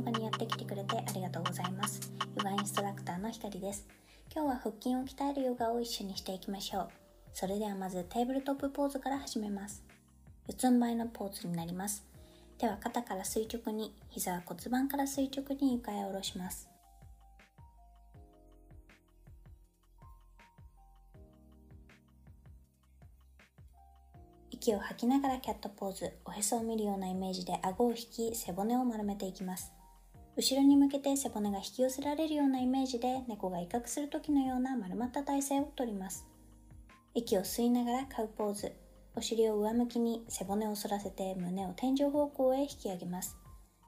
ヨガにやってきてくれてありがとうございます。ヨガインストラクターのひかりです。今日は腹筋を鍛えるヨガを一緒にしていきましょう。それではまずテーブルトップポーズから始めます。四つん這いのポーズになります。手は肩から垂直に膝は骨盤から垂直に床へ下ろします。息を吐きながらキャットポーズ、おへそを見るようなイメージで顎を引き、背骨を丸めていきます。後ろに向けて背骨が引き寄せられるようなイメージで猫が威嚇する時のような丸まった体勢をとります。息を吸いながらカウポーズ。お尻を上向きに背骨を反らせて胸を天井方向へ引き上げます。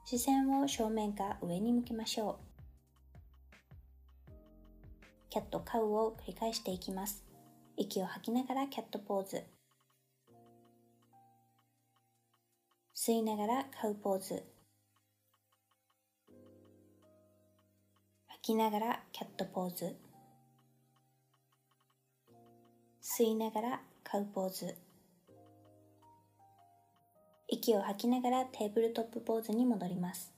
視線を正面か上に向けましょう。キャットカウを繰り返していきます。息を吐きながらキャットポーズ。吸いながらカウポーズきながらキャットポーズ。吸いながらカウポーズ。息を吐きながらテーブルトップポーズに戻ります。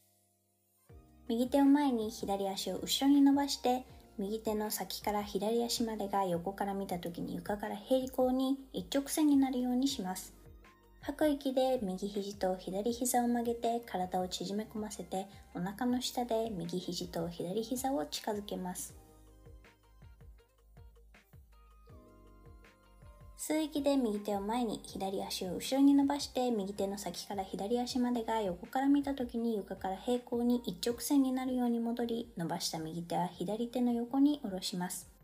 右手を前に左足を後ろに伸ばして右手の先から左足までが横から見た時に床から平行に一直線になるようにします。吐く息で右肘と左膝を曲げて体を縮め込ませてお腹の下で右肘と左膝を近づけます。吸う息で右手を前に左足を後ろに伸ばして右手の先から左足までが横から見た時に床から平行に一直線になるように戻り伸ばした右手は左手の横に下ろします。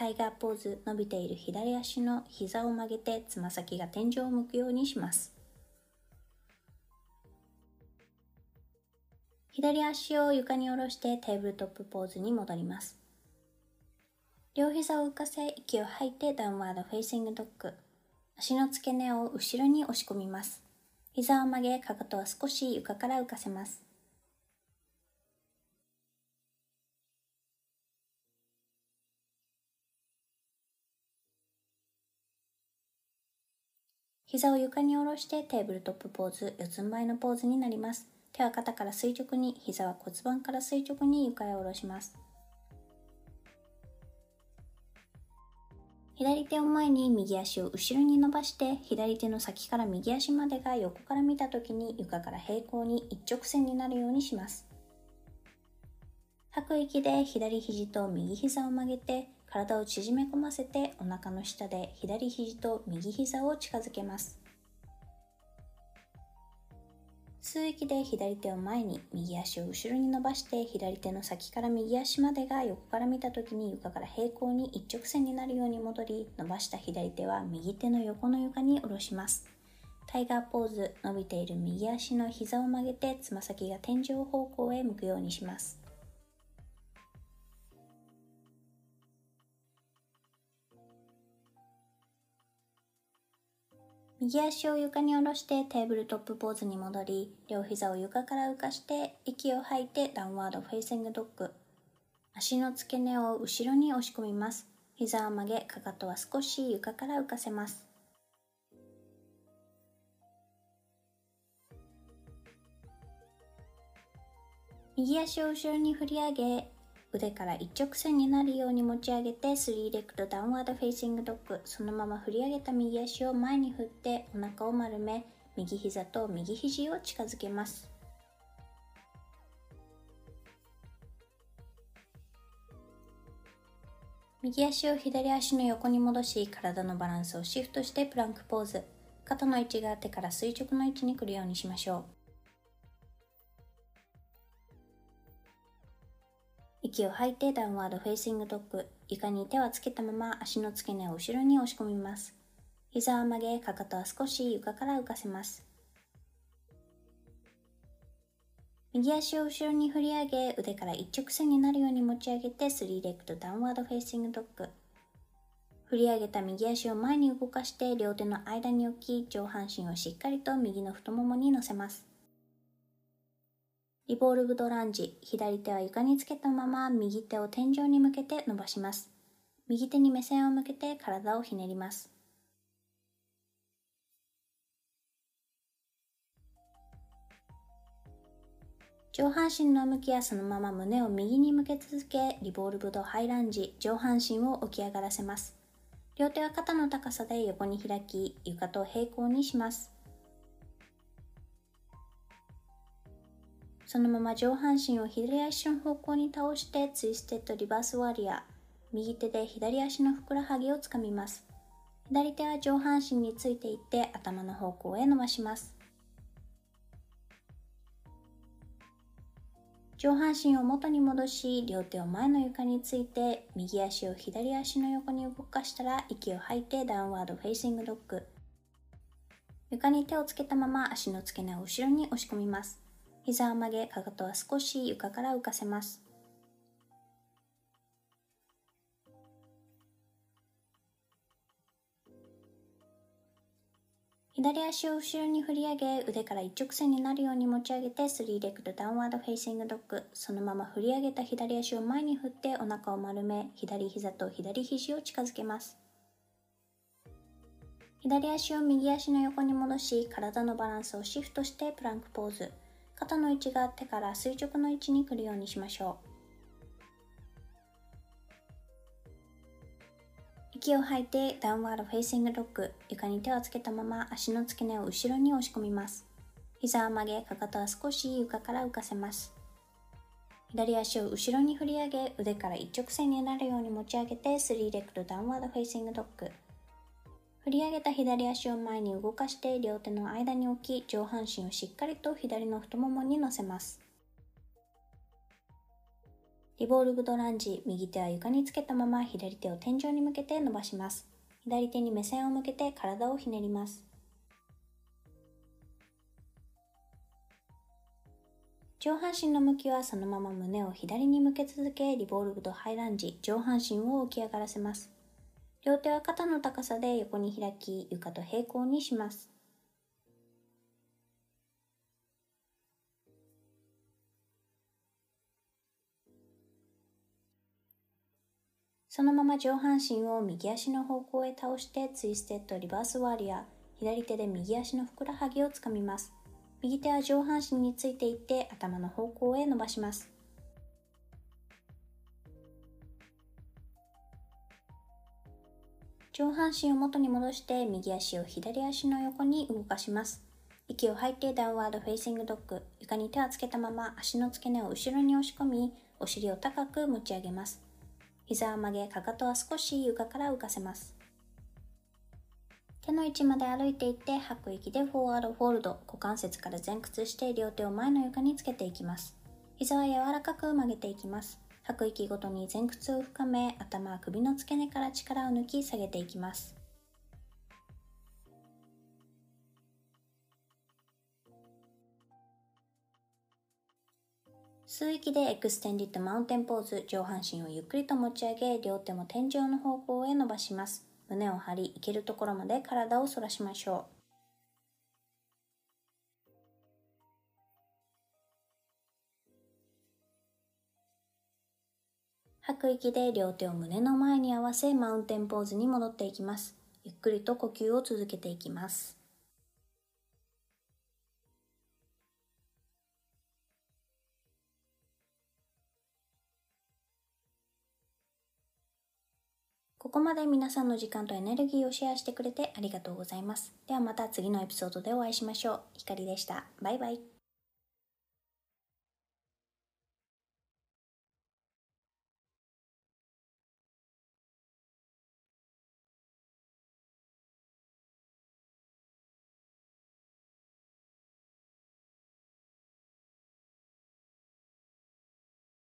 タイガーポーズ伸びている左足の膝を曲げてつま先が天井を向くようにします。左足を床に下ろしてテーブルトップポーズに戻ります。両膝を浮かせ息を吐いて Downward Facing Dog。足の付け根を後ろに押し込みます。膝を曲げかかとは少し床から浮かせます。膝を床に下ろしてテーブルトップポーズ、四つん這いのポーズになります。手は肩から垂直に、膝は骨盤から垂直に床へ下ろします。左手を前に右足を後ろに伸ばして左手の先から右足までが横から見た時に床から平行に一直線になるようにします。吐く息で左肘と右膝を曲げて体を縮め込ませてお腹の下で左肘と右膝を近づけます。吸う息で左手を前に右足を後ろに伸ばして左手の先から右足までが横から見た時に床から平行に一直線になるように戻り伸ばした左手は右手の横の床に下ろしますタイガーポーズ伸びている右足の膝を曲げてつま先が天井方向へ向くようにします右足を床に下ろしてテーブルトップポーズに戻り、両膝を床から浮かして息を吐いて Downward Facing Dog。足の付け根を後ろに押し込みます。膝を曲げ、かかとは少し床から浮かせます。右足を後ろに振り上げ、腕から一直線になるように持ち上げて Three Legged Downward Facing Dog そのまま振り上げた右足を前に振ってお腹を丸め右膝と右肘を近づけます。右足を左足の横に戻し体のバランスをシフトしてプランクポーズ。肩の位置が手から垂直の位置に来るようにしましょう。息を吐いて Downward Facing Dog。床に手はつけたまま足の付け根を後ろに押し込みます。膝を曲げ、かかとは少し床から浮かせます。右足を後ろに振り上げ、腕から一直線になるように持ち上げて Three Legged Downward Facing Dog。振り上げた右足を前に動かして両手の間に置き、上半身をしっかりと右の太ももに乗せます。 Revolved Lunge、左手は床につけたまま右手を天井に向けて伸ばします。右手に目線を向けて体をひねります。上半身の向きはそのまま胸を右に向け続け、リボルブドハイランジ、上半身を起き上がらせます。両手は肩の高さで横に開き、床と平行にします。そのまま上半身を左足の方向に倒してツイステッドリバースワリア。右手で左足のふくらはぎをつかみます。左手は上半身についていって頭の方向へ伸ばします。上半身を元に戻し、両手を前の床について、右足を左足の横に動かしたら、息を吐いて Downward Facing Dog。床に手をつけたまま足の付け根を後ろに押し込みます。膝を曲げ、かかとは少し床から浮かせます。左足を後ろに振り上げ、腕から一直線になるように持ち上げて、3 Legged Downward Facing Dog。そのまま振り上げた左足を前に振ってお腹を丸め、左膝と左肘を近づけます。左足を右足の横に戻し、体のバランスをシフトしてプランクポーズ。肩の位置が手から垂直の位置に来るようにしましょう。息を吐いて Downward Facing Dog。床に手をつけたまま足の付け根を後ろに押し込みます。膝を曲げ、かかとは少し床から浮かせます。左足を後ろに振り上げ、腕から一直線になるように持ち上げて、3 Legged Downward Facing Dog。振り上げた左足を前に動かして両手の間に置き上半身をしっかりと左の太ももに乗せます。リボルブドランジ、右手は床につけたまま左手を天井に向けて伸ばします。左手に目線を向けて体をひねります。上半身の向きはそのまま胸を左に向け続け、リボルブドハイランジ、上半身を起き上がらせます。両手は肩の高さで横に開き、床と平行にします。そのまま上半身を右足の方向へ倒して Twisted Reverse Warrior。左手で右足のふくらはぎをつかみます。右手は上半身についていって頭の方向へ伸ばします。上半身を元に戻して右足を左足の横に動かします。息を吐いて Downward Facing Dog。床に手をつけたまま足の付け根を後ろに押し込み、お尻を高く持ち上げます。膝を曲げ、かかとは少し床から浮かせます。手の位置まで歩いていって吐く息でフォワードフォールド、股関節から前屈して両手を前の床につけていきます。膝は柔らかく曲げていきます。吐く息ごとに前屈を深め、頭は首の付け根から力を抜き下げていきます。吸う息で Extended Mountain Pose、上半身をゆっくりと持ち上げ、両手も天井の方向へ伸ばします。胸を張り、いけるところまで体を反らしましょう。吐く息で両手を胸の前に合わせ Mountain Pose に戻っていきます。ゆっくりと呼吸を続けていきます。ここまで皆さんの時間とエネルギーをシェアしてくれてありがとうございます。ではまた次のエピソードでお会いしましょう。ひかりでした。バイバイ。